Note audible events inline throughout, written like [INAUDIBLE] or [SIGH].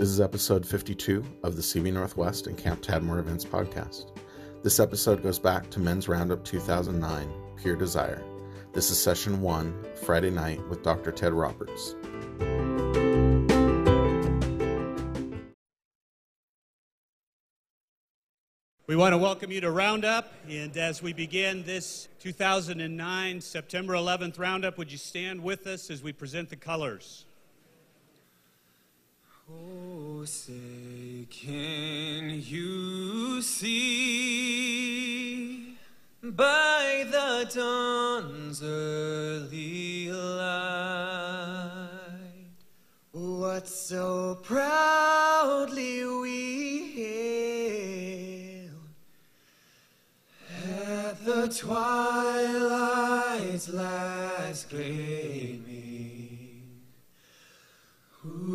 This is episode 52 of the CB Northwest and Camp Tadmor Events podcast. This episode goes back to Men's Roundup 2009, Pure Desire. This is session one, Friday night, with Dr. Ted Roberts. We want to welcome you to Roundup, and as we begin this 2009 September 11th Roundup, would you stand with us as we present the colors? Oh, say, can you see by the dawn's early light what so proudly we at the twilight's last gleaming?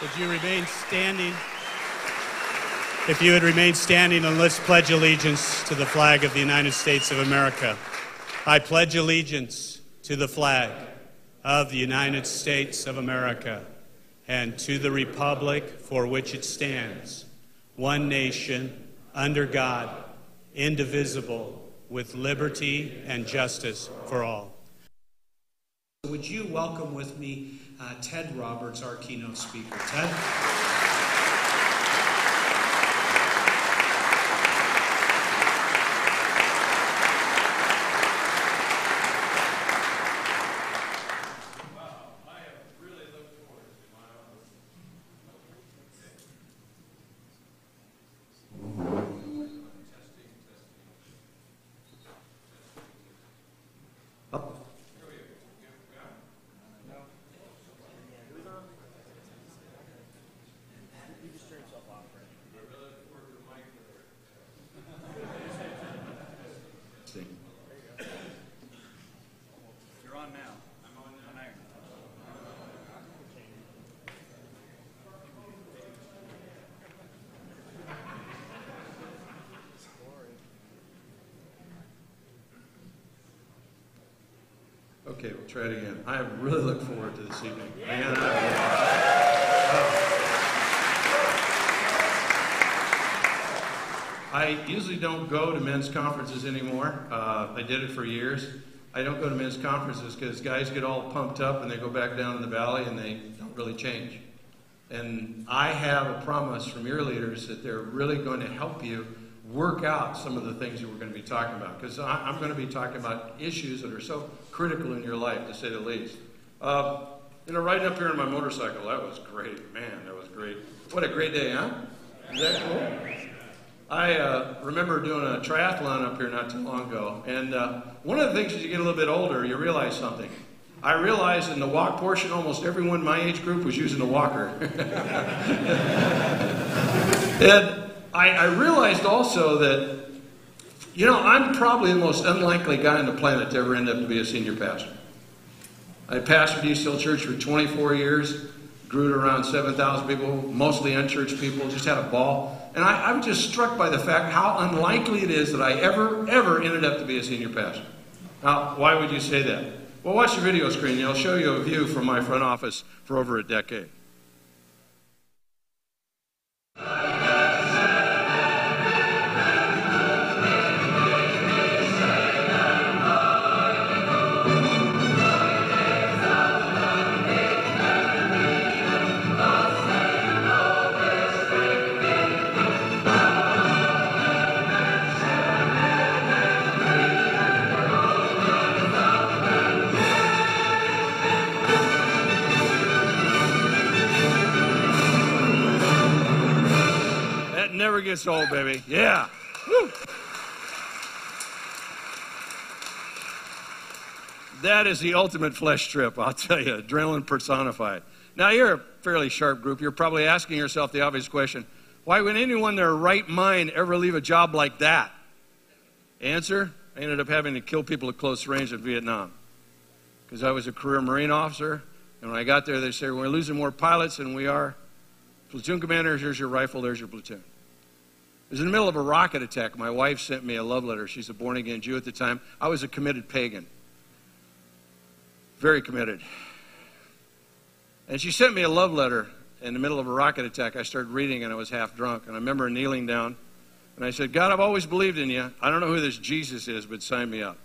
Would you remain standing? If you would remain standing and let's pledge allegiance to the flag of the United States of America. I pledge allegiance to the flag of the United States of America and to the republic for which it stands, one nation, under God, indivisible, with liberty and justice for all. Would you welcome with me Uh, Ted Roberts, our keynote speaker? Ted? You're on now. I'm on now. Okay, we'll try it again. I really look forward to this evening. Man, I I usually don't go to men's conferences anymore. Uh, I did it for years. I don't go to men's conferences because guys get all pumped up and they go back down in the valley and they don't really change. And I have a promise from your leaders that they're really going to help you work out some of the things that we're going to be talking about. Because I'm going to be talking about issues that are so critical in your life, to say the least. Uh, you know, riding up here on my motorcycle, that was great. Man, that was great. What a great day, huh? Is that cool? I, uh, remember doing a triathlon up here not too long ago. And uh, one of the things as you get a little bit older, you realize something. I realized in the walk portion, almost everyone in my age group was using a walker. [LAUGHS] and I, I realized also that, you know, I'm probably the most unlikely guy on the planet to ever end up to be a senior pastor. I pastored East Hill Church for 24 years, grew to around 7,000 people, mostly unchurched people, just had a ball. And I, I was just struck by the fact how unlikely it is that I ever, ever ended up to be a senior pastor. Now, why would you say that? Well, watch the video screen. And it'll show you a view from my front office for over a decade. Gets old, baby. Yeah. Woo. That is the ultimate flesh trip, I'll tell you. Adrenaline personified. Now, you're a fairly sharp group. You're probably asking yourself the obvious question why would anyone in their right mind ever leave a job like that? Answer I ended up having to kill people at close range in Vietnam because I was a career Marine officer. And when I got there, they said, We're losing more pilots than we are Platoon commanders. here's your rifle, there's your platoon. Was in the middle of a rocket attack. My wife sent me a love letter. She's a born again Jew at the time. I was a committed pagan. Very committed. And she sent me a love letter in the middle of a rocket attack. I started reading and I was half drunk. And I remember kneeling down and I said, God, I've always believed in you. I don't know who this Jesus is, but sign me up.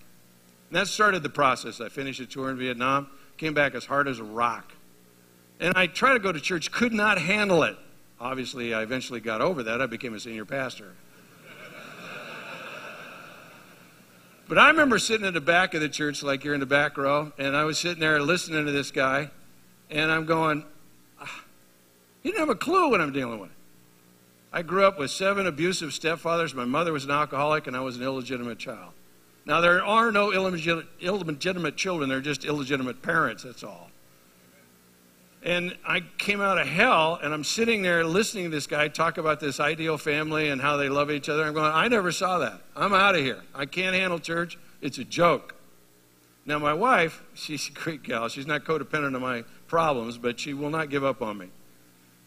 And that started the process. I finished a tour in Vietnam, came back as hard as a rock. And I tried to go to church, could not handle it. Obviously, I eventually got over that. I became a senior pastor. But I remember sitting in the back of the church, like you're in the back row, and I was sitting there listening to this guy, and I'm going, ah, he didn't have a clue what I'm dealing with. I grew up with seven abusive stepfathers. My mother was an alcoholic, and I was an illegitimate child. Now, there are no illegitimate children, they're just illegitimate parents, that's all. And I came out of hell, and I'm sitting there listening to this guy talk about this ideal family and how they love each other. I'm going, I never saw that. I'm out of here. I can't handle church. It's a joke. Now, my wife, [LAUGHS] she's a great gal. She's not codependent on my problems, but she will not give up on me.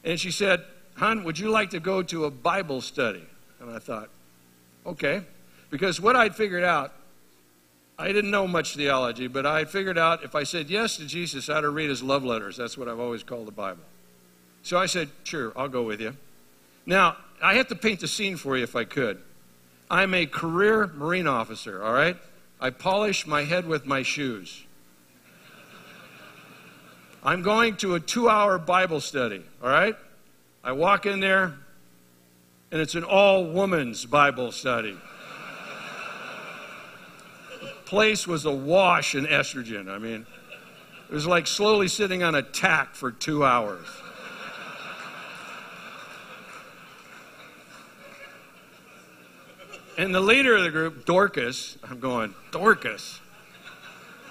And she said, Hon, would you like to go to a Bible study? And I thought, okay. Because what I'd figured out I didn't know much theology, but I figured out if I said yes to Jesus, I had to read his love letters. That's what I've always called the Bible. So I said, sure, I'll go with you. Now, I have to paint the scene for you if I could. I'm a career Marine officer, all right? I polish my head with my shoes. I'm going to a two hour Bible study, all right? I walk in there, and it's an all woman's Bible study place was awash in estrogen. I mean, it was like slowly sitting on a tack for two hours. And the leader of the group, Dorcas, I'm going, Dorcas.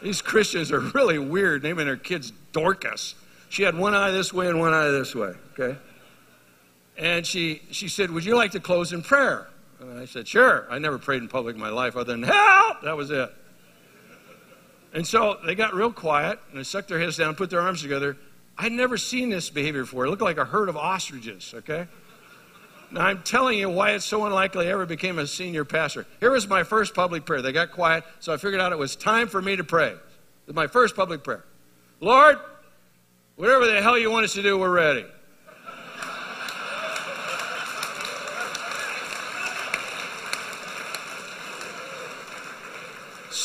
These Christians are really weird naming their kids Dorcas. She had one eye this way and one eye this way, okay? And she, she said, Would you like to close in prayer? And I said, Sure. I never prayed in public in my life other than help. That was it. And so they got real quiet and they sucked their heads down, put their arms together. I'd never seen this behavior before. It looked like a herd of ostriches, okay? Now, I'm telling you why it's so unlikely I ever became a senior pastor. Here was my first public prayer. They got quiet, so I figured out it was time for me to pray. My first public prayer. Lord, whatever the hell you want us to do, we're ready.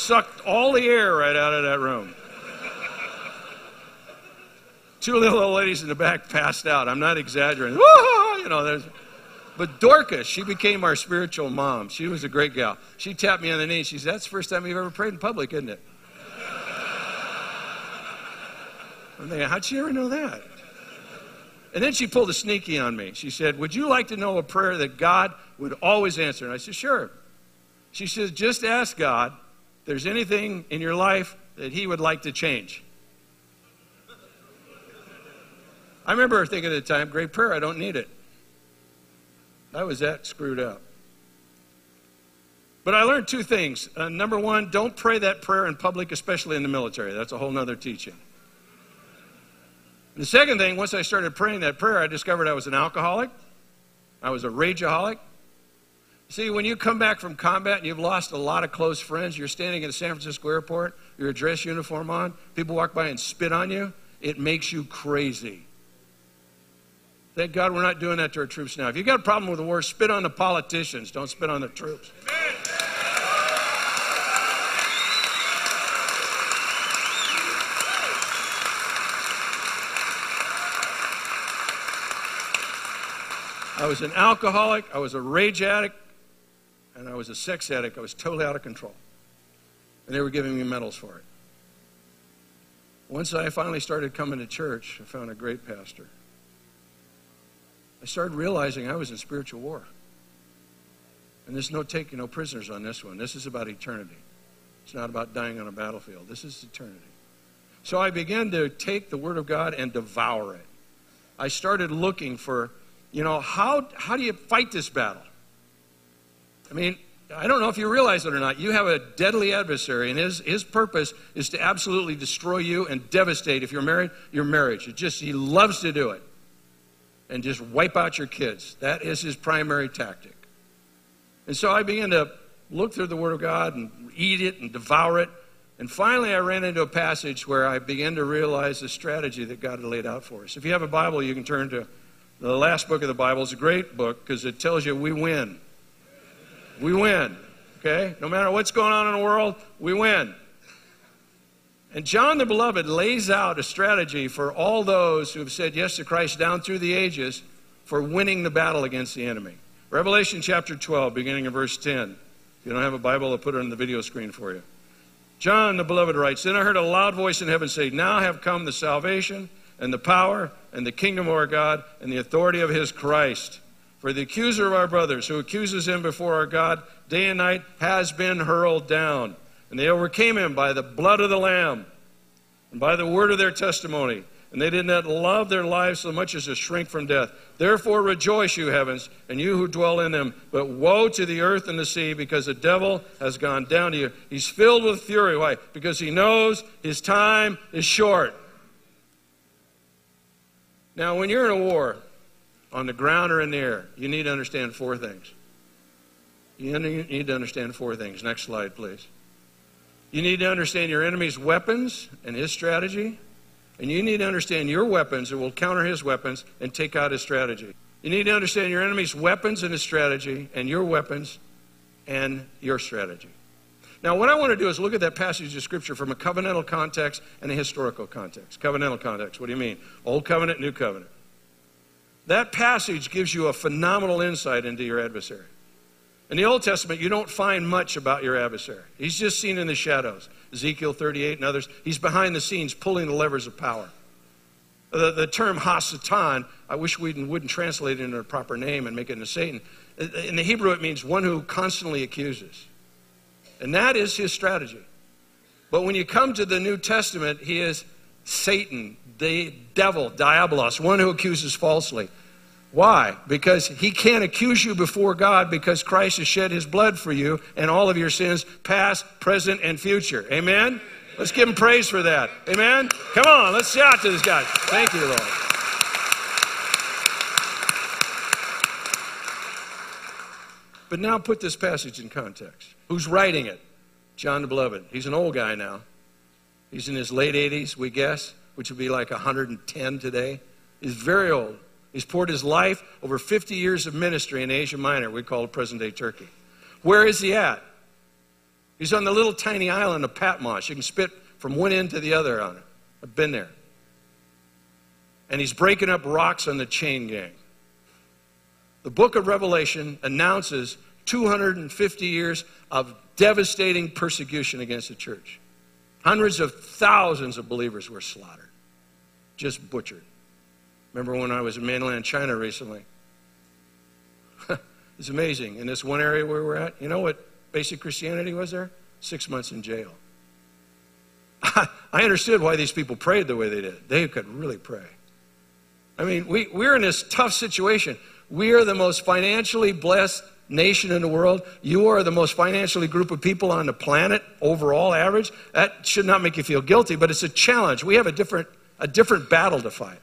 Sucked all the air right out of that room. Two little old ladies in the back passed out. I'm not exaggerating. You know, there's. But Dorcas, she became our spiritual mom. She was a great gal. She tapped me on the knee. She said, That's the first time you've ever prayed in public, isn't it? I'm thinking, How'd she ever know that? And then she pulled a sneaky on me. She said, Would you like to know a prayer that God would always answer. And I said, Sure. She says, Just ask God there's anything in your life that He would like to change. I remember thinking at the time, Great prayer, I don't need it. I was that screwed up. But I learned two things. Uh, number one, don't pray that prayer in public, especially in the military. That's a whole other teaching. The second thing, once I started praying that prayer, I discovered I was an alcoholic. I was a rageaholic. See, when you come back from combat and you've lost a lot of close friends, you're standing at the San Francisco airport, your dress uniform on, people walk by and spit on you, it makes you crazy. Thank God we're not doing that to our troops now. If you've got a problem with the war, spit on the politicians, don't spit on the troops. I was an alcoholic, I was a rage addict, and I was a sex addict. I was totally out of control. And they were giving me medals for it. Once I finally started coming to church, I found a great pastor. I started realizing I was in spiritual war. And there's no taking no prisoners on this one. This is about eternity. It's not about dying on a battlefield. This is eternity. So I began to take the Word of God and devour it. I started looking for, you know, how, how do you fight this battle? I mean, I don't know if you realize it or not. You have a deadly adversary, and his, his purpose is to absolutely destroy you and devastate, if you're married, your marriage. It just, he loves to do it and just wipe out your kids. That is his primary tactic. And so I began to look through the Word of God and eat it and devour it. And finally, I ran into a passage where I began to realize the strategy that God had laid out for us. If you have a Bible, you can turn to the last book of the Bible. It's a great book because it tells you we win. We win. Okay? No matter what's going on in the world, we win. And John the Beloved lays out a strategy for all those who have said yes to Christ down through the ages for winning the battle against the enemy. Revelation chapter 12, beginning in verse 10. If you don't have a Bible, I'll put it on the video screen for you. John the Beloved writes Then I heard a loud voice in heaven say, Now have come the salvation and the power and the kingdom of our God and the authority of his Christ. For the accuser of our brothers, who accuses him before our God day and night, has been hurled down. And they overcame him by the blood of the Lamb and by the word of their testimony. And they did not love their lives so much as to shrink from death. Therefore rejoice, you heavens, and you who dwell in them. But woe to the earth and the sea, because the devil has gone down to you. He's filled with fury. Why? Because he knows his time is short. Now, when you're in a war, on the ground or in the air, you need to understand four things. You need to understand four things. Next slide, please. You need to understand your enemy's weapons and his strategy. And you need to understand your weapons that will counter his weapons and take out his strategy. You need to understand your enemy's weapons and his strategy, and your weapons and your strategy. Now, what I want to do is look at that passage of Scripture from a covenantal context and a historical context. Covenantal context, what do you mean? Old covenant, new covenant. That passage gives you a phenomenal insight into your adversary. In the Old Testament, you don't find much about your adversary. He's just seen in the shadows. Ezekiel 38 and others. He's behind the scenes pulling the levers of power. The, the term Hasatan, I wish we wouldn't translate it into a proper name and make it into Satan. In the Hebrew, it means one who constantly accuses. And that is his strategy. But when you come to the New Testament, he is Satan, the devil, diabolos, one who accuses falsely. Why? Because he can't accuse you before God because Christ has shed his blood for you and all of your sins, past, present, and future. Amen? Let's give him praise for that. Amen? Come on, let's shout to this guy. Thank you, Lord. But now put this passage in context. Who's writing it? John the Beloved. He's an old guy now. He's in his late 80s, we guess, which would be like 110 today. He's very old. He's poured his life over 50 years of ministry in Asia Minor, we call it present day Turkey. Where is he at? He's on the little tiny island of Patmos. You can spit from one end to the other on it. I've been there. And he's breaking up rocks on the chain gang. The book of Revelation announces 250 years of devastating persecution against the church. Hundreds of thousands of believers were slaughtered, just butchered. Remember when I was in mainland China recently? [LAUGHS] It's amazing. In this one area where we're at, you know what basic Christianity was there? Six months in jail. [LAUGHS] I understood why these people prayed the way they did. They could really pray. I mean, we, we're in this tough situation. We are the most financially blessed nation in the world. You are the most financially group of people on the planet, overall average. That should not make you feel guilty, but it's a challenge. We have a different, a different battle to fight.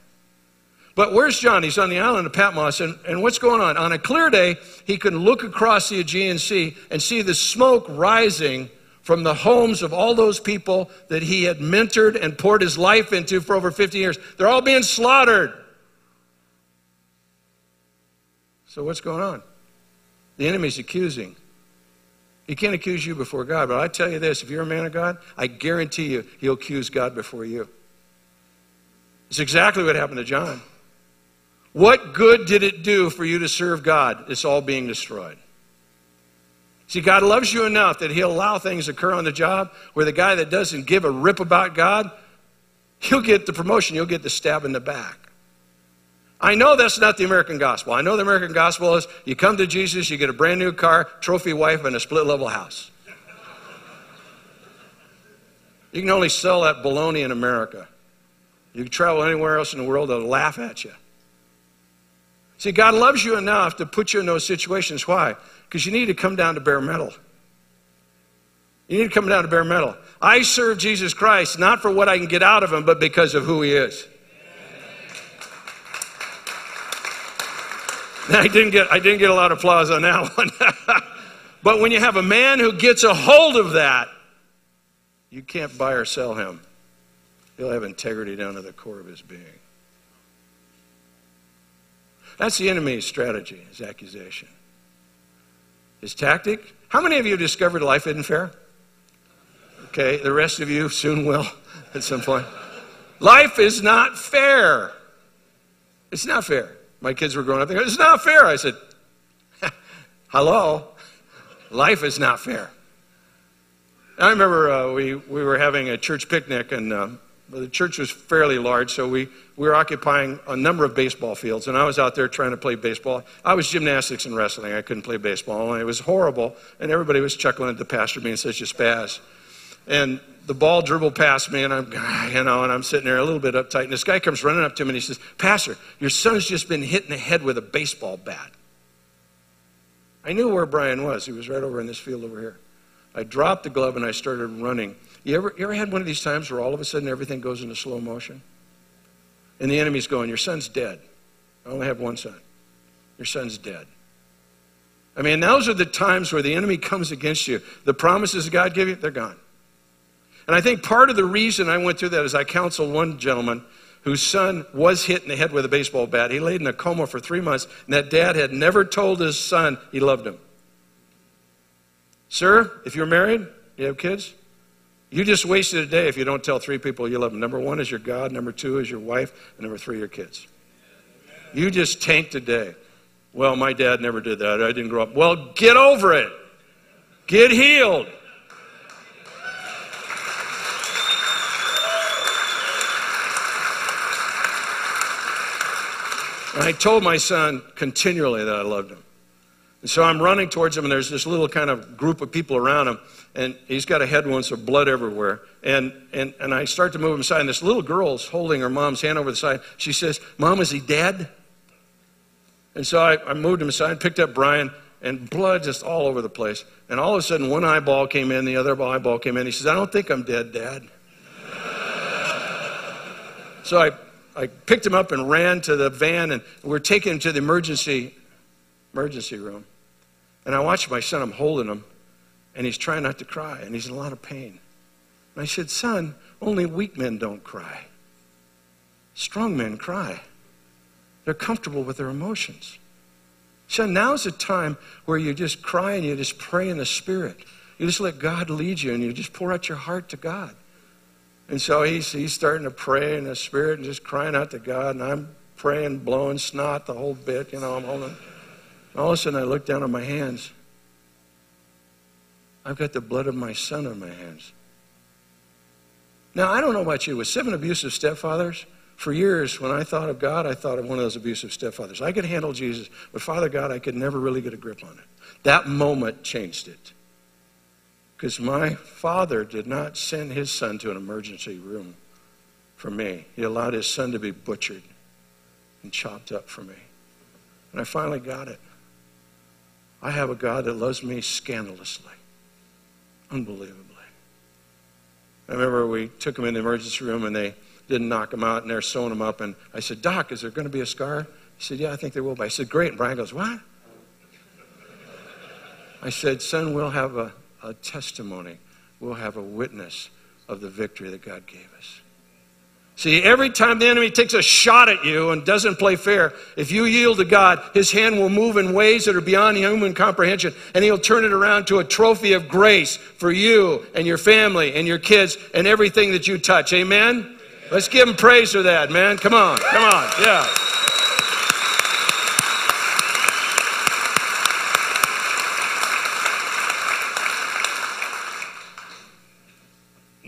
But where's John? He's on the island of Patmos, and, and what's going on? On a clear day, he can look across the Aegean Sea and see the smoke rising from the homes of all those people that he had mentored and poured his life into for over 50 years. They're all being slaughtered. So, what's going on? The enemy's accusing. He can't accuse you before God, but I tell you this if you're a man of God, I guarantee you he'll accuse God before you. It's exactly what happened to John. What good did it do for you to serve God? It's all being destroyed. See, God loves you enough that He'll allow things to occur on the job where the guy that doesn't give a rip about God, he'll get the promotion, you'll get the stab in the back. I know that's not the American gospel. I know the American gospel is you come to Jesus, you get a brand new car, trophy wife, and a split level house. You can only sell that baloney in America. You can travel anywhere else in the world, they'll laugh at you. See, God loves you enough to put you in those situations. Why? Because you need to come down to bare metal. You need to come down to bare metal. I serve Jesus Christ not for what I can get out of him, but because of who he is. [LAUGHS] I didn't get, I didn't get a lot of applause on that [LAUGHS] one. but when you have a man who gets a hold of that, you can't buy or sell him. He'll have integrity down to the core of his being. That's the enemy's strategy, his accusation. His tactic. How many of you discovered life isn't fair? Okay, the rest of you soon will [LAUGHS] at some point. Life is not fair. It's not fair. My kids were growing up, they go, It's not fair. I said, [LAUGHS] Hello? Life is not fair. I remember uh, we, we were having a church picnic, and uh, the church was fairly large, so we, we were occupying a number of baseball fields, and I was out there trying to play baseball. I was gymnastics and wrestling. I couldn't play baseball, and it was horrible, and everybody was chuckling at the pastor being such a spaz. And the ball dribbled past me, and I'm, [SIGHS] you know, and I'm sitting there a little bit uptight, and this guy comes running up to me, and he says, Pastor, your son's just been hit in the head with a baseball bat. I knew where Brian was. He was right over in this field over here. I dropped the glove, and I started running. You ever, you ever had one of these times where all of a sudden everything goes into slow motion? And the enemy's going, Your son's dead. I only have one son. Your son's dead. I mean, those are the times where the enemy comes against you. The promises God gave you, they're gone. And I think part of the reason I went through that is I counseled one gentleman whose son was hit in the head with a baseball bat. He laid in a coma for three months, and that dad had never told his son he loved him. Sir, if you're married, you have kids, you just wasted a day if you don't tell three people you love them. Number one is your God, number two is your wife, and number three, your kids. You just tanked a day. Well, my dad never did that. I didn't grow up. Well, get over it. Get healed. And I told my son continually that I loved him. And so I'm running towards him, and there's this little kind of group of people around him, and he's got a head wound, so blood everywhere. And, and, and I start to move him aside, and this little girl's holding her mom's hand over the side. She says, Mom, is he dead? And so I, I moved him aside, picked up Brian, and blood just all over the place. And all of a sudden, one eyeball came in, the other eyeball came in. He says, I don't think I'm dead, Dad. [LAUGHS] so I, I picked him up and ran to the van, and we're taking him to the emergency emergency room. And I watched my son, I'm holding him, and he's trying not to cry, and he's in a lot of pain. And I said, Son, only weak men don't cry. Strong men cry. They're comfortable with their emotions. Son, now's the time where you just cry and you just pray in the Spirit. You just let God lead you and you just pour out your heart to God. And so he's, he's starting to pray in the Spirit and just crying out to God, and I'm praying, blowing snot the whole bit, you know, I'm holding. All of a sudden, I look down on my hands. I've got the blood of my son on my hands. Now, I don't know about you. With seven abusive stepfathers, For years, when I thought of God, I thought of one of those abusive stepfathers. I could handle Jesus, but Father God, I could never really get a grip on it. That moment changed it. Because my father did not send his son to an emergency room for me, he allowed his son to be butchered and chopped up for me. And I finally got it. I have a God that loves me scandalously, unbelievably. I remember we took him in the emergency room and they didn't knock him out, and they're sewing him up. And I said, Doc, is there going to be a scar? He said, Yeah, I think there will be. I said, Great. And Brian goes, What? I said, Son, we'll have a, a testimony. We'll have a witness of the victory that God gave us. See, every time the enemy takes a shot at you and doesn't play fair, if you yield to God, his hand will move in ways that are beyond human comprehension, and he'll turn it around to a trophy of grace for you and your family and your kids and everything that you touch. Amen? Let's give him praise for that, man. Come on, come on, yeah.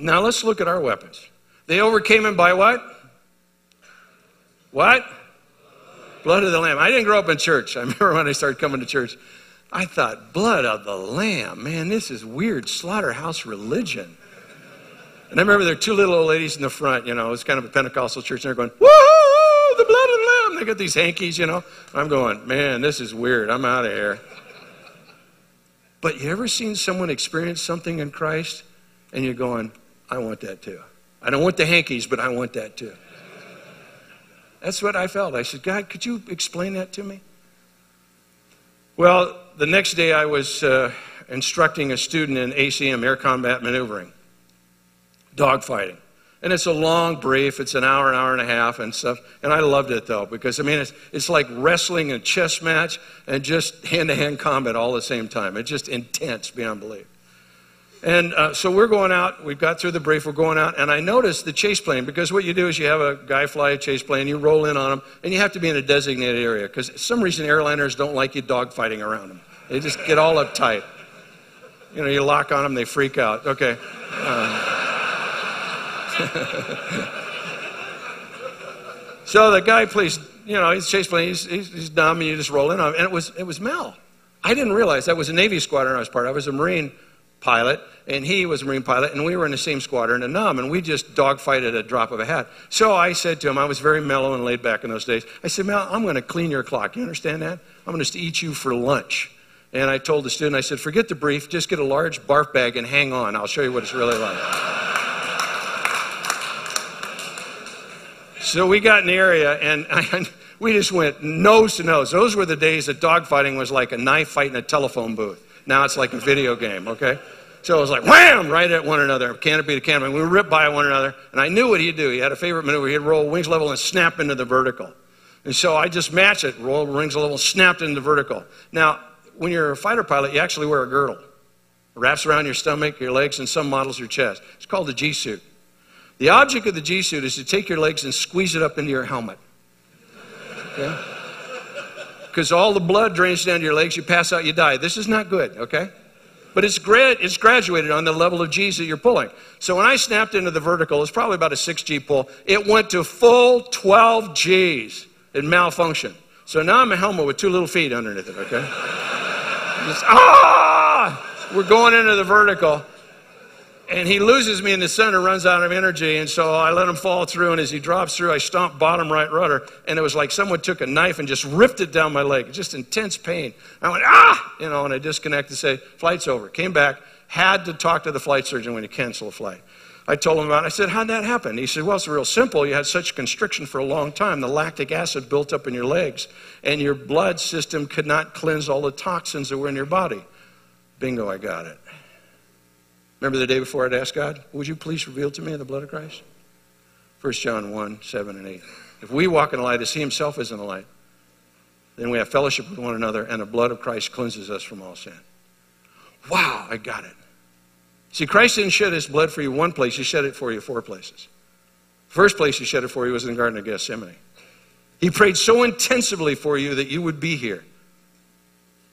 Now let's look at our weapons. They overcame him by what? What? Blood of the Lamb. I didn't grow up in church. [LAUGHS] I remember when I started coming to church. I thought, blood of the Lamb. Man, this is weird slaughterhouse religion. And I remember there were two little old ladies in the front, you know, it was kind of a Pentecostal church, and they're going, woohoo, the blood of the Lamb. They got these hankies, you know. I'm going, man, this is weird. I'm out of here. But you ever seen someone experience something in Christ and you're going, I want that too? I don't want the hankies, but I want that too. That's what I felt. I said, God, could you explain that to me? Well, the next day I was uh, instructing a student in ACM, air combat maneuvering, dogfighting. And it's a long brief, it's an hour, an hour and a half and stuff. And I loved it though, because I mean, it's, it's like wrestling and chess match and just hand to hand combat all the same time. It's just intense beyond belief. And uh, so we're going out, we've got through the brief, we're going out, and I noticed the chase plane because what you do is you have a guy fly a chase plane, you roll in on them, and you have to be in a designated area because some reason airliners don't like you dogfighting around them. They just get all uptight. You know, you lock on them, they freak out. Okay. Uh, [LAUGHS] so the guy plays, you know, he's chase plane, he's, he's, he's dumb, and you just roll in on him. And it was, it was Mel. I didn't realize that was a Navy squadron I was part of. I was a Marine pilot, and he was a Marine pilot, and we were in the same squadron in Nam, um, and we just dogfighted at a drop of a hat. So I said to him, I was very mellow and laid back in those days. I said, Mel, I'm going to clean your clock. You understand that? I'm going to eat you for lunch. And I told the student, I said, forget the brief, just get a large barf bag and hang on. I'll show you what it's really like. so we got in the area, and [LAUGHS] I, we just went nose to nose. Those were the days that dogfighting was like a knife fight in a telephone booth. Now it's like a video game, okay? So it was like wham, right at one another, canopy to canopy. We ripped by one another, and I knew what he'd do. He had a favorite maneuver. He'd roll wings level and snap into the vertical. And so I just matched it, roll wings level, snapped into the vertical. Now, when you're a fighter pilot, you actually wear a girdle. It wraps around your stomach, your legs, and some models your chest. It's called the G suit. The object of the G suit is to take your legs and squeeze it up into your helmet. Okay? Because all the blood drains down to your legs, you pass out, you die. This is not good, okay? But it's, grad, it's graduated on the level of G's that you're pulling. So when I snapped into the vertical, it's probably about a 6 G pull. It went to full 12 G's. It malfunctioned. So now I'm a helmet with two little feet underneath it, okay? Just, ah! We're going into the vertical and he loses me in the center, runs out of energy, and so I let him fall through. And as he drops through, I stomp bottom right rudder, and it was like someone took a knife and just ripped it down my leg. Just intense pain. I went ah, you know, and I disconnected. Say flight's over. Came back, had to talk to the flight surgeon when he canceled the flight. I told him about it. I said, How'd that happen? He said, Well, it's real simple. You had such constriction for a long time. The lactic acid built up in your legs, and your blood system could not cleanse all the toxins that were in your body. Bingo, I got it. Remember the day before I'd asked God, Would you please reveal to me the blood of Christ? 1 John 1 7 and 8. If we walk in the light as He Himself is in the light, then we have fellowship with one another, and the blood of Christ cleanses us from all sin. Wow, I got it. See, Christ didn't shed His blood for you one place, He shed it for you four places. First place He shed it for you was in the Garden of Gethsemane. He prayed so intensively for you that you would be here,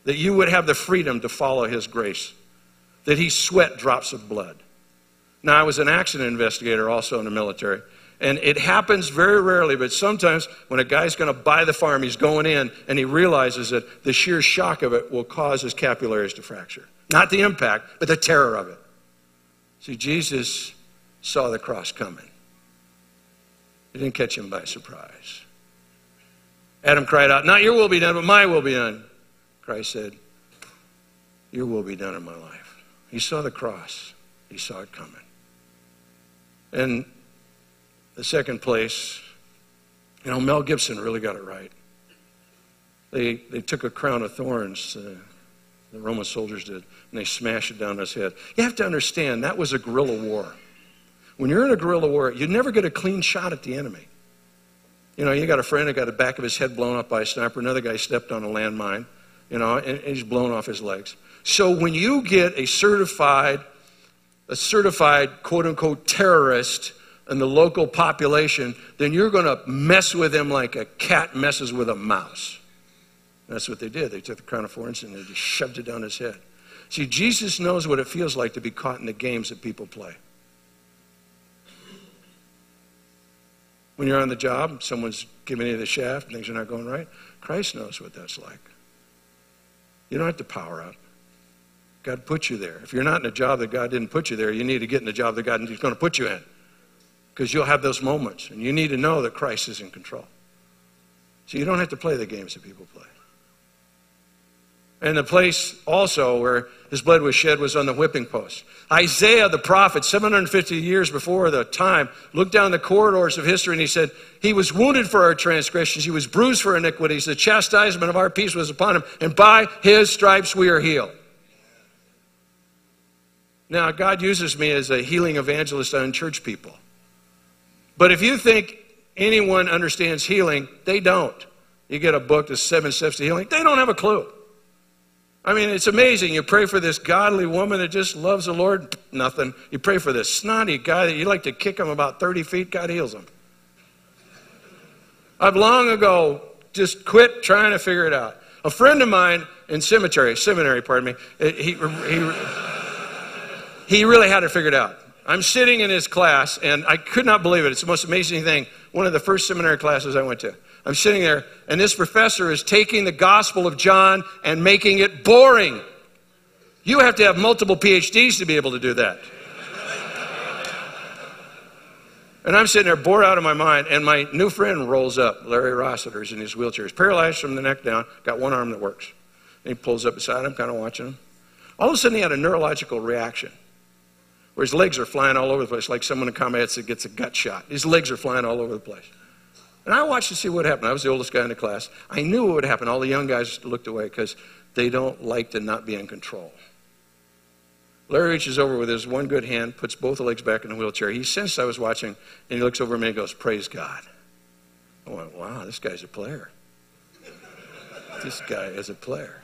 that you would have the freedom to follow His grace that he sweat drops of blood. Now, I was an accident investigator also in the military, And it happens very rarely, but sometimes when a guy's going to buy the farm, he's going in and he realizes that the sheer shock of it will cause his capillaries to fracture. Not the impact, but the terror of it. See, Jesus saw the cross coming, it didn't catch him by surprise. Adam cried out, Not your will be done, but my will be done. Christ said, Your will be done in my life. He saw the cross, he saw it coming. And the second place, you know, Mel Gibson really got it right. They, they took a crown of thorns, uh, the Roman soldiers did, and they smashed it down his head. You have to understand, that was a guerrilla war. When you're in a guerrilla war, you never get a clean shot at the enemy. You know, you got a friend that got the back of his head blown up by a sniper, another guy stepped on a landmine, you know, and, and he's blown off his legs. So when you get a certified, a certified quote unquote terrorist and the local population, then you're going to mess with them like a cat messes with a mouse. That's what they did. They took the crown of thorns and they just shoved it down his head. See, Jesus knows what it feels like to be caught in the games that people play. When you're on the job, someone's giving you the shaft, things are not going right. Christ knows what that's like. You don't have to power up. God put you there. If you're not in a job that God didn't put you there, you need to get in the job that God is going to put you in because you'll have those moments. And you need to know that Christ is in control. So you don't have to play the games that people play. And the place also where his blood was shed was on the whipping post. Isaiah the prophet, 750 years before the time, looked down the corridors of history and he said, He was wounded for our transgressions, he was bruised for iniquities, the chastisement of our peace was upon him, and by his stripes we are healed. Now, God uses me as a healing evangelist on church people. But if you think anyone understands healing, they don't. You get a book, The Seven Steps to Healing, they don't have a clue. I mean, it's amazing. You pray for this godly woman that just loves the Lord, nothing. You pray for this snotty guy that you like to kick him about 30 feet, God heals him. I've long ago just quit trying to figure it out. A friend of mine in cemetery, seminary, pardon me, eh, he, he, he really had it figured out. I'm sitting in his class, and I could not believe it. It's the most amazing thing. One of the first seminary classes I went to. I'm sitting there, and this professor is taking the Gospel of John and making it boring. You have to have multiple PhDs to be able to do that. And I'm sitting there bored out of my mind, and my new friend rolls up, Larry Rossiter's in his wheelchair. He's paralyzed from the neck down, got one arm that works. And he pulls up beside him, kind of watching him. All of a sudden, he had a neurological reaction where his legs are flying all over the place, like someone in combat that gets a gut shot. His legs are flying all over the place. And I watched to see what happened. I was the oldest guy in the class. I knew what would happen. All the young guys looked away because they don't like to not be in control. Larry reaches over with his one good hand, puts both legs back in the wheelchair. He sensed I was watching, and he looks over at me and goes, Praise God. I went, Wow, this guy's a player. [LAUGHS] this guy is a player.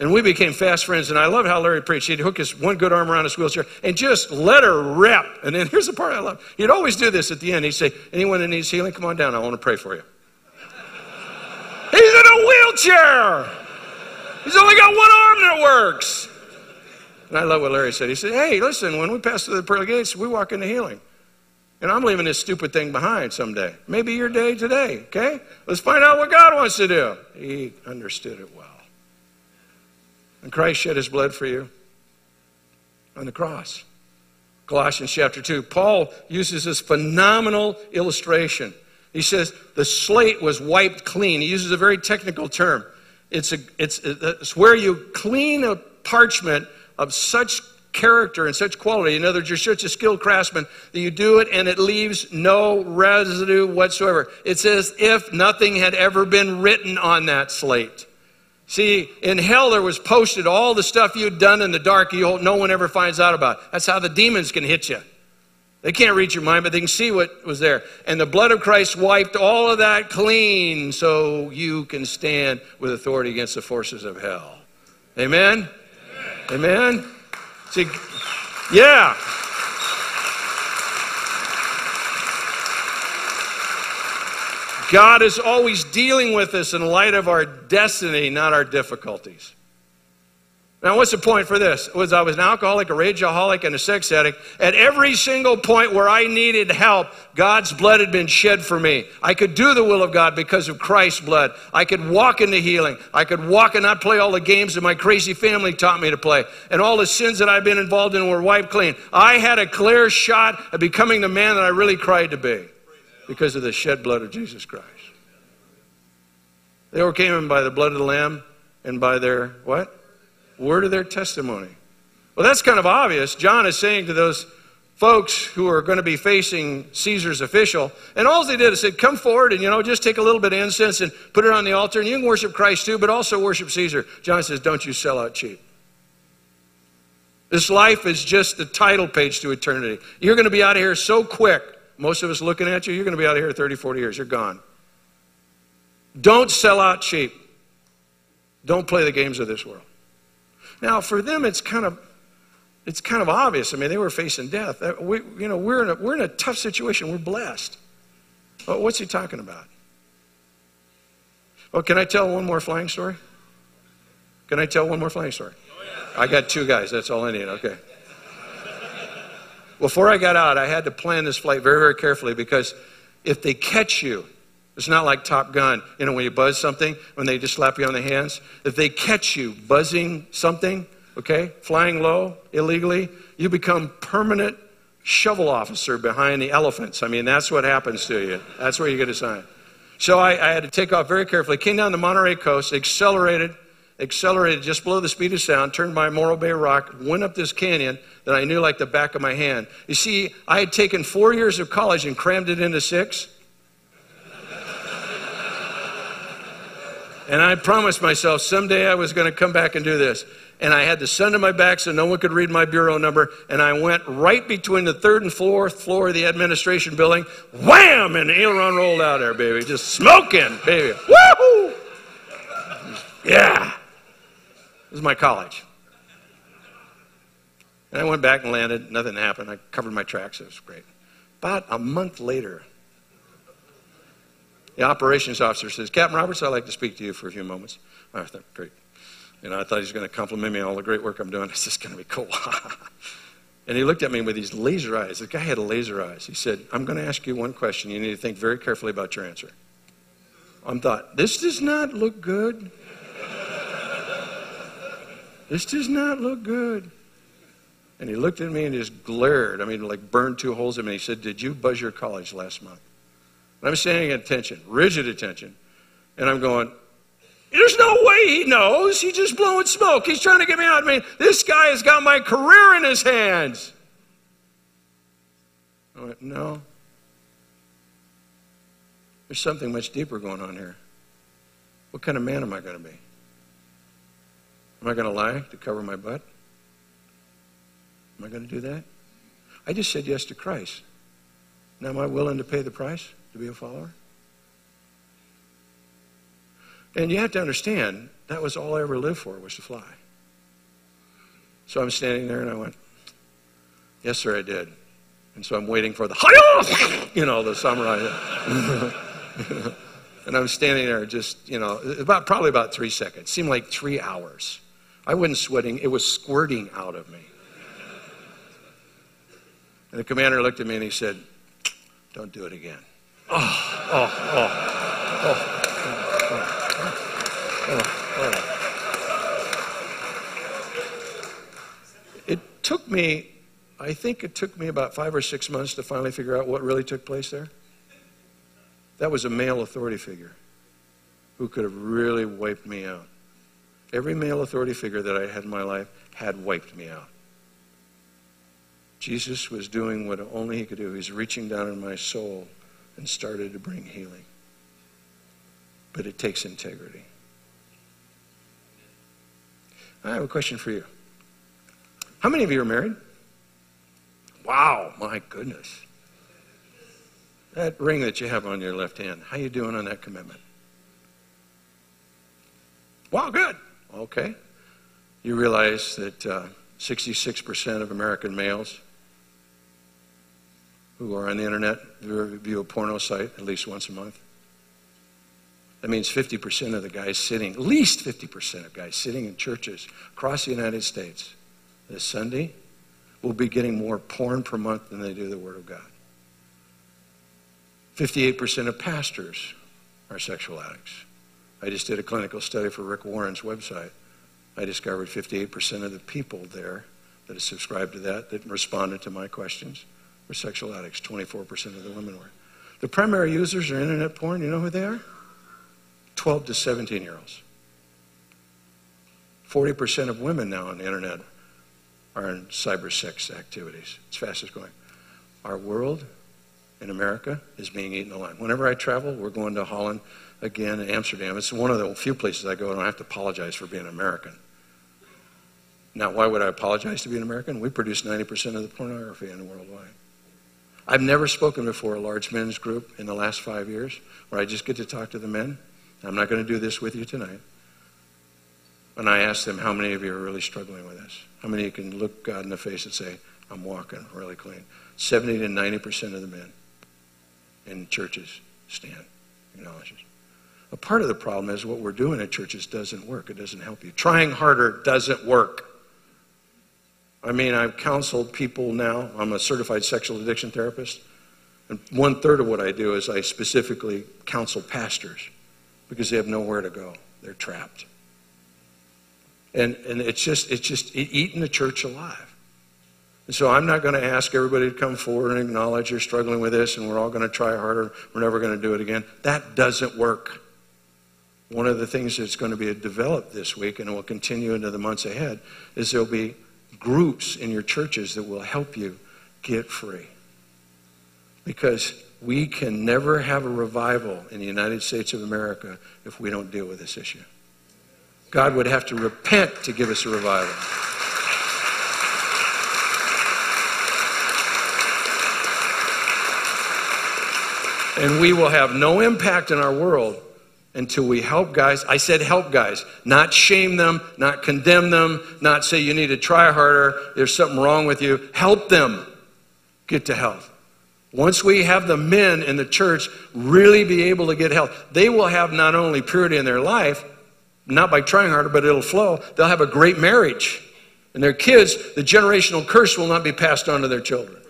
And we became fast friends. And I love how Larry preached. He'd hook his one good arm around his wheelchair and just let her rip. And then here's the part I love. He'd always do this at the end. He'd say, Anyone that needs healing, come on down. I want to pray for you. [LAUGHS] He's in a wheelchair. He's only got one arm that works. And I love what Larry said. He said, Hey, listen, when we pass through the pearly gates, we walk into healing. And I'm leaving this stupid thing behind someday. Maybe your day today, okay? Let's find out what God wants to do. He understood it well. And Christ shed his blood for you on the cross. Colossians chapter 2. Paul uses this phenomenal illustration. He says the slate was wiped clean. He uses a very technical term. It's, a, it's, it's where you clean a parchment of such character and such quality. In other words, you're such a skilled craftsman that you do it and it leaves no residue whatsoever. It's as if nothing had ever been written on that slate. See, in hell there was posted all the stuff you'd done in the dark you no one ever finds out about. That's how the demons can hit you. They can't read your mind, but they can see what was there. And the blood of Christ wiped all of that clean so you can stand with authority against the forces of hell. Amen? Amen? Amen? See, yeah. God is always dealing with us in light of our destiny, not our difficulties. Now, what's the point for this? Was I was an alcoholic, a rageaholic, and a sex addict. At every single point where I needed help, God's blood had been shed for me. I could do the will of God because of Christ's blood. I could walk into healing. I could walk and not play all the games that my crazy family taught me to play. And all the sins that I've been involved in were wiped clean. I had a clear shot at becoming the man that I really cried to be because of the shed blood of Jesus Christ. They overcame him by the blood of the Lamb and by their what? Word of their testimony. Well, that's kind of obvious. John is saying to those folks who are going to be facing Caesar's official, and all they did is said, Come forward and, you know, just take a little bit of incense and put it on the altar, and you can worship Christ too, but also worship Caesar. John says, Don't you sell out cheap. This life is just the title page to eternity. You're going to be out of here so quick. Most of us looking at you, you're going to be out of here 30, 40 years. You're gone. Don't sell out cheap. Don't play the games of this world. Now, for them, it's kind of it's kind of obvious. I mean, they were facing death. Uh, we, you know, we're in, a, we're in a tough situation. We're blessed. Well, what's he talking about? Well, can I tell one more flying story? Can I tell one more flying story? I got two guys. That's all I need. Okay. Before I got out, I had to plan this flight very, very carefully because if they catch you, it's not like Top Gun, you know, when you buzz something, when they just slap you on the hands. If they catch you buzzing something, okay, flying low illegally, you become permanent shovel officer behind the elephants. I mean, that's what happens to you. That's where you get assigned. So I, I had to take off very carefully. Came down the Monterey coast, accelerated, accelerated just below the speed of sound, turned my Morro Bay rock, went up this canyon that I knew like the back of my hand. You see, I had taken four years of college and crammed it into six. [LAUGHS] And I promised myself someday I was going to come back and do this. And I had the sun to my back so no one could read my bureau number. And I went right between the third and fourth floor of the administration building. Wham! And the aileron rolled out there, baby. Just smoking, baby. Woohoo! Yeah. This is my college. And I went back and landed. Nothing happened. I covered my tracks. It was great. About a month later, the operations officer says, Captain Roberts, I'd like to speak to you for a few moments. I thought, great. You know, I thought he was going to compliment me on all the great work I'm doing. It's just going to be cool. [LAUGHS] and he looked at me with these laser eyes. The guy had laser eyes. He said, I'm going to ask you one question. You need to think very carefully about your answer. I thought, this does not look good. This does not look good. And he looked at me and just glared. I mean, like burned two holes in me. He said, Did you buzz your college last month? And I'm standing at attention, rigid attention. And I'm going, there's no way he knows. He's just blowing smoke. He's trying to get me out. I mean, this guy has got my career in his hands. I went, no. There's something much deeper going on here. What kind of man am I going to be? Am I going to lie to cover my butt? Am I going to do that? I just said yes to Christ. Now, am I willing to pay the price? to be a follower? And you have to understand, that was all I ever lived for, was to fly. So I'm standing there and I went, Yes, sir, I did. And so I'm waiting for the, [LAUGHS] you know, the samurai. [LAUGHS] and I'm standing there just, you know, about probably about three seconds. Seemed like three hours. I wasn't sweating, it was squirting out of me. And the commander looked at me and he said, Don't do it again. Oh oh oh, oh, oh, oh, It took me, I think it took me about five or six months to finally figure out what really took place there. That was a male authority figure who could have really wiped me out. Every male authority figure that I had in my life had wiped me out. Jesus was doing what only he could do. He was reaching down in my soul and started to bring healing. But it takes integrity. I have a question for you. How many of you are married? Wow, my goodness. That ring that you have on your left hand, how you doing on that commitment? Wow, good. Okay. You realize that uh, 66% of American males who are on the internet view a porno site at least once a month. That means 50% of the guys sitting, at least 50% of guys sitting in churches across the United States this Sunday will be getting more porn per month than they do the Word of God. 58% of pastors are sexual addicts. I just did a clinical study for Rick Warren's website. I discovered 58% of the people there that have subscribed to that, that responded to my questions, were sexual addicts. 24% of the women were. The primary users are internet porn. You know who they are? 12 to 17 year olds. 40% of women now on the internet are in cyber sex activities. It's fastest growing. Our world in America is being eaten alive. Whenever I travel, we're going to Holland again, in Amsterdam. It's one of the few places I go and I have to apologize for being American. Now, why would I apologize to be an American? We produce 90% of the pornography in the worldwide. I've never spoken before a large men's group in the last five years where I just get to talk to the men. I'm not going to do this with you tonight. And I ask them, how many of you are really struggling with this? How many of you can look God in the face and say, I'm walking really clean? 70 to 90% of the men in churches stand, acknowledges. A part of the problem is what we're doing at churches doesn't work. It doesn't help you. Trying harder doesn't work. I mean, I've counseled people now. I'm a certified sexual addiction therapist. And one third of what I do is I specifically counsel pastors because they have nowhere to go. They're trapped. And, and it's just, it's just eating the church alive. And so I'm not going to ask everybody to come forward and acknowledge you're struggling with this and we're all going to try harder. We're never going to do it again. That doesn't work. One of the things that's going to be developed this week and will continue into the months ahead is there'll be groups in your churches that will help you get free. Because we can never have a revival in the United States of America if we don't deal with this issue. God would have to repent to give us a revival. And we will have no impact in our world until we help guys. I said help guys, not shame them, not condemn them, not say you need to try harder, there's something wrong with you. Help them get to health. Once we have the men in the church really be able to get health, they will have not only purity in their life, not by trying harder, but it'll flow. They'll have a great marriage. And their kids, the generational curse will not be passed on to their children.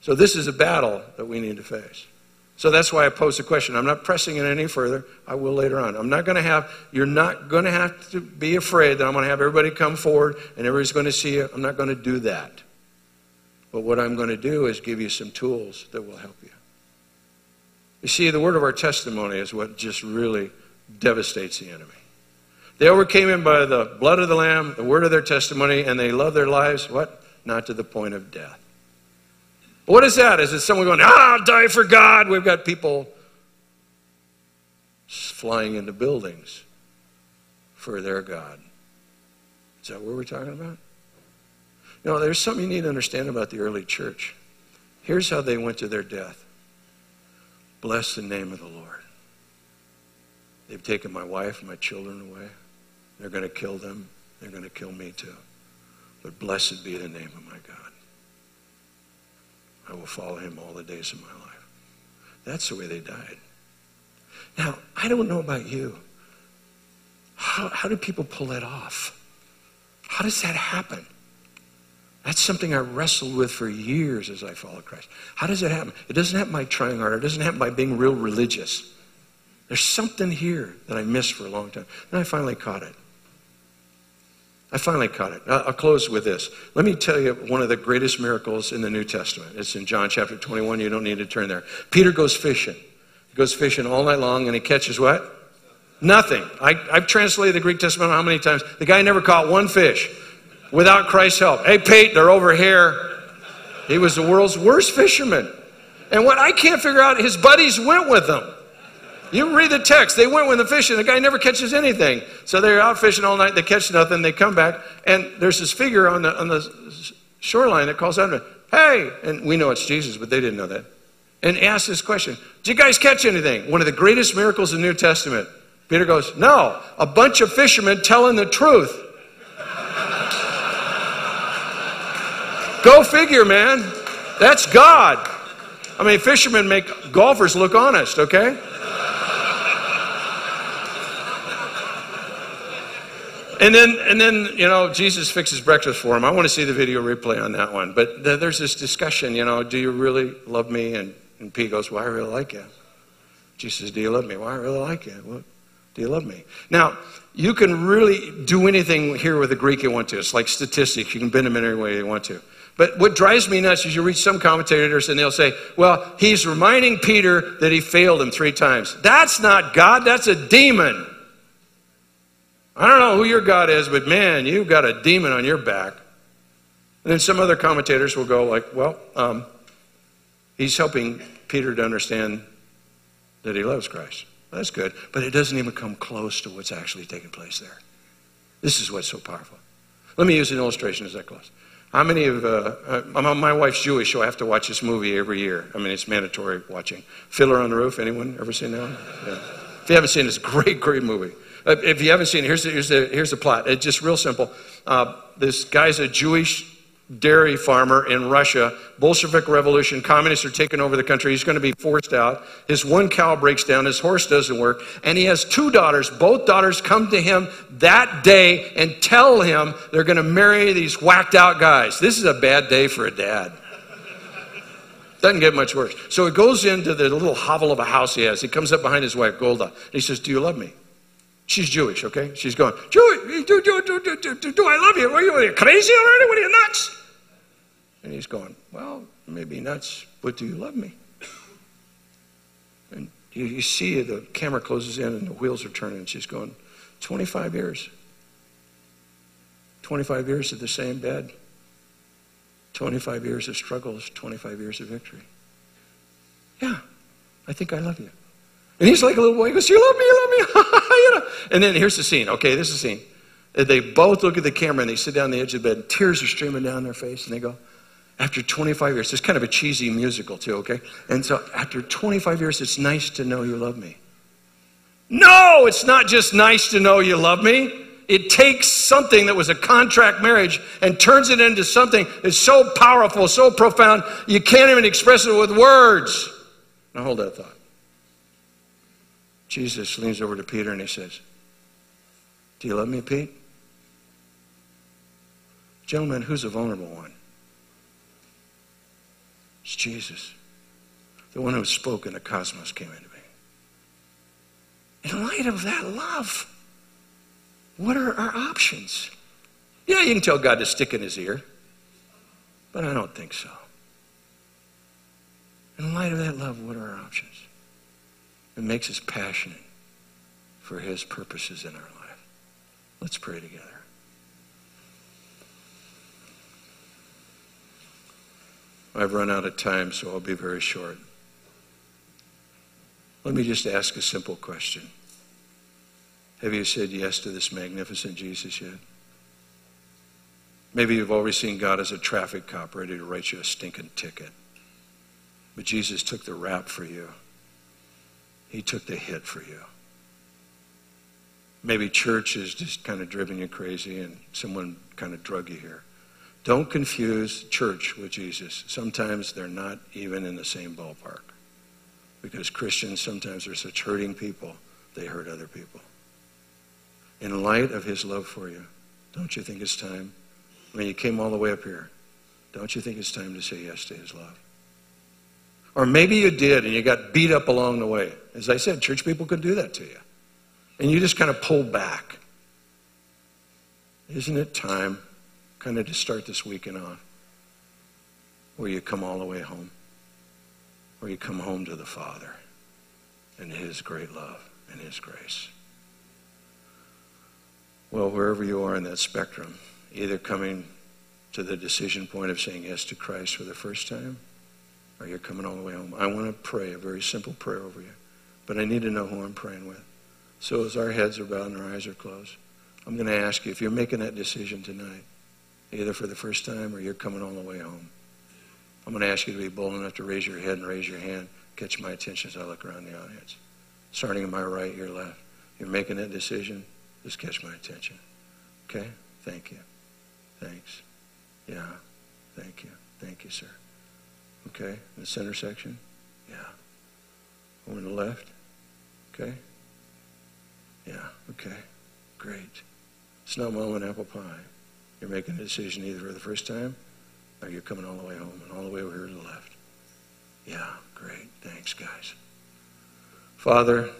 So this is a battle that we need to face. So that's why I posed the question. I'm not pressing it any further. I will later on. I'm not going to have, you're not going to have to be afraid that I'm going to have everybody come forward and everybody's going to see you. I'm not going to do that. But what I'm going to do is give you some tools that will help you. You see, the word of our testimony is what just really devastates the enemy. They overcame him by the blood of the Lamb, the word of their testimony, and they love their lives, what? Not to the point of death. What is that? Is it someone going, ah, I'll die for God? We've got people flying into buildings for their God. Is that what we're talking about? Know, there's something you need to understand about the early church. Here's how they went to their death Bless the name of the Lord. They've taken my wife and my children away. They're going to kill them. They're going to kill me too. But blessed be the name of my God. I will follow him all the days of my life. That's the way they died. Now, I don't know about you. How, how do people pull that off? How does that happen? That's something I wrestled with for years as I followed Christ. How does it happen? It doesn't happen by trying harder. It doesn't happen by being real religious. There's something here that I missed for a long time. And I finally caught it. I finally caught it. I'll close with this. Let me tell you one of the greatest miracles in the New Testament. It's in John chapter 21. You don't need to turn there. Peter goes fishing. He goes fishing all night long and he catches what? Nothing. I, have translated the Greek Testament how many times? The guy never caught one fish without Christ's help. Hey, Pete, they're over here. He was the world's worst fisherman. And what I can't figure out, his buddies went with him. You read the text. They went with the fishing. The guy never catches anything. So they're out fishing all night. They catch nothing. They come back, and there's this figure on the on the shoreline that calls out to him, "Hey!" And we know it's Jesus, but they didn't know that. And asks this question: Did you guys catch anything? One of the greatest miracles in the New Testament. Peter goes, "No, a bunch of fishermen telling the truth." [LAUGHS] Go figure, man. That's God. I mean, fishermen make golfers look honest, okay? And then, and then, you know, Jesus fixes breakfast for him. I want to see the video replay on that one. But th- there's this discussion, you know, do you really love me? And, and Pete goes, well, I really like you. Jesus says, do you love me? Well, I really like you. Well, do you love me? Now, you can really do anything here with the Greek you want to. It's like statistics. You can bend them in any way you want to. But what drives me nuts is you read some commentators and they'll say, well, he's reminding Peter that he failed him three times. That's not God, that's a demon. I don't know who your God is, but man, you've got a demon on your back. And then some other commentators will go like, well, um, he's helping Peter to understand that he loves Christ. That's good, but it doesn't even come close to what's actually taking place there. This is what's so powerful. Let me use an illustration as I close. How many of, uh, uh, my wife's Jewish, so I have to watch this movie every year. I mean, it's mandatory watching. Fiddler on the Roof, anyone ever seen that one? Yeah. If you haven't seen it, it's a great, great movie. If you haven't seen it, here's the, here's the, here's the plot. It's just real simple. Uh, this guy's a Jewish dairy farmer in Russia. Bolshevik revolution, communists are taking over the country. He's going to be forced out. His one cow breaks down, his horse doesn't work, and he has two daughters. Both daughters come to him that day and tell him they're going to marry these whacked out guys. This is a bad day for a dad. Doesn't get much worse. So he goes into the little hovel of a house he has. He comes up behind his wife, Golde, and he says, Do you love me? She's Jewish, okay? She's going, do, do, do, do, do, do, do I love you? Are you, are you crazy already? What are you nuts? And he's going, Well, maybe nuts, but do you love me? And you, you see the camera closes in and the wheels are turning, and she's going, 25 years. 25 years of the same bed. 25 years of struggles, 25 years of victory. Yeah, I think I love you. And he's like a little boy. He goes, You love me, you love me. [LAUGHS] you know? And then here's the scene. Okay, this is the scene. They both look at the camera and they sit down on the edge of the bed. And tears are streaming down their face. And they go, After 25 years, it's kind of a cheesy musical, too, okay? And so after 25 years, it's nice to know you love me. No, it's not just nice to know you love me. It takes something that was a contract marriage and turns it into something that's so powerful, so profound, you can't even express it with words. Now hold that thought. Jesus leans over to Peter and he says, Do you love me, Pete? Gentlemen, who's the vulnerable one? It's Jesus, the one who spoke and the cosmos came into me. In light of that love, what are our options? Yeah, you can tell God to stick in his ear, but I don't think so. In light of that love, what are our options? It makes us passionate for his purposes in our life. Let's pray together. I've run out of time, so I'll be very short. Let me just ask a simple question. Have you said yes to this magnificent Jesus yet? Maybe you've always seen God as a traffic cop ready to write you a stinking ticket. But Jesus took the rap for you. He took the hit for you. Maybe church is just kind of driven you crazy and someone kind of drug you here. Don't confuse church with Jesus. Sometimes they're not even in the same ballpark. Because Christians sometimes are such hurting people, they hurt other people. In light of his love for you, don't you think it's time? I mean, you came all the way up here. Don't you think it's time to say yes to his love? Or maybe you did and you got beat up along the way. As I said, church people could do that to you. And you just kind of pull back. Isn't it time kind of to start this weekend on where you come all the way home? Where you come home to the Father and his great love and his grace. Well, wherever you are in that spectrum, either coming to the decision point of saying yes to Christ for the first time, or you're coming all the way home. I want to pray a very simple prayer over you, but I need to know who I'm praying with. So as our heads are bowed and our eyes are closed, I'm going to ask you if you're making that decision tonight, either for the first time or you're coming all the way home. I'm going to ask you to be bold enough to raise your head and raise your hand, catch my attention as I look around the audience. Starting in my right, your left. You're making that decision, just catch my attention. Okay? Thank you. Thanks. Yeah. Thank you. Thank you, sir. Okay? In the center section? Yeah. Over on the left? Okay? Yeah. Okay. Great. It's not mom apple pie. You're making a decision either for the first time or you're coming all the way home and all the way over here to the left. Yeah, great. Thanks, guys. Father,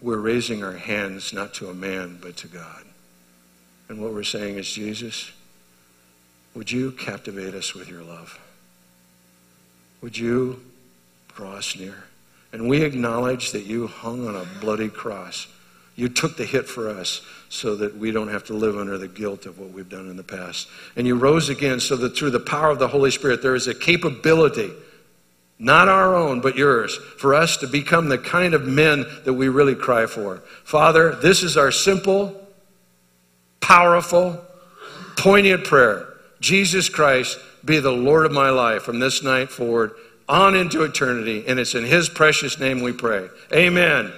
we're raising our hands not to a man, but to God. And what we're saying is, Jesus, would you captivate us with your love? Would you draw us near? And we acknowledge that you hung on a bloody cross. You took the hit for us so that we don't have to live under the guilt of what we've done in the past. And you rose again so that through the power of the Holy Spirit, there is a capability, not our own, but yours, for us to become the kind of men that we really cry for. Father, this is our simple, powerful, poignant prayer. Jesus Christ, be the Lord of my life from this night forward on into eternity. And it's in his precious name we pray. Amen.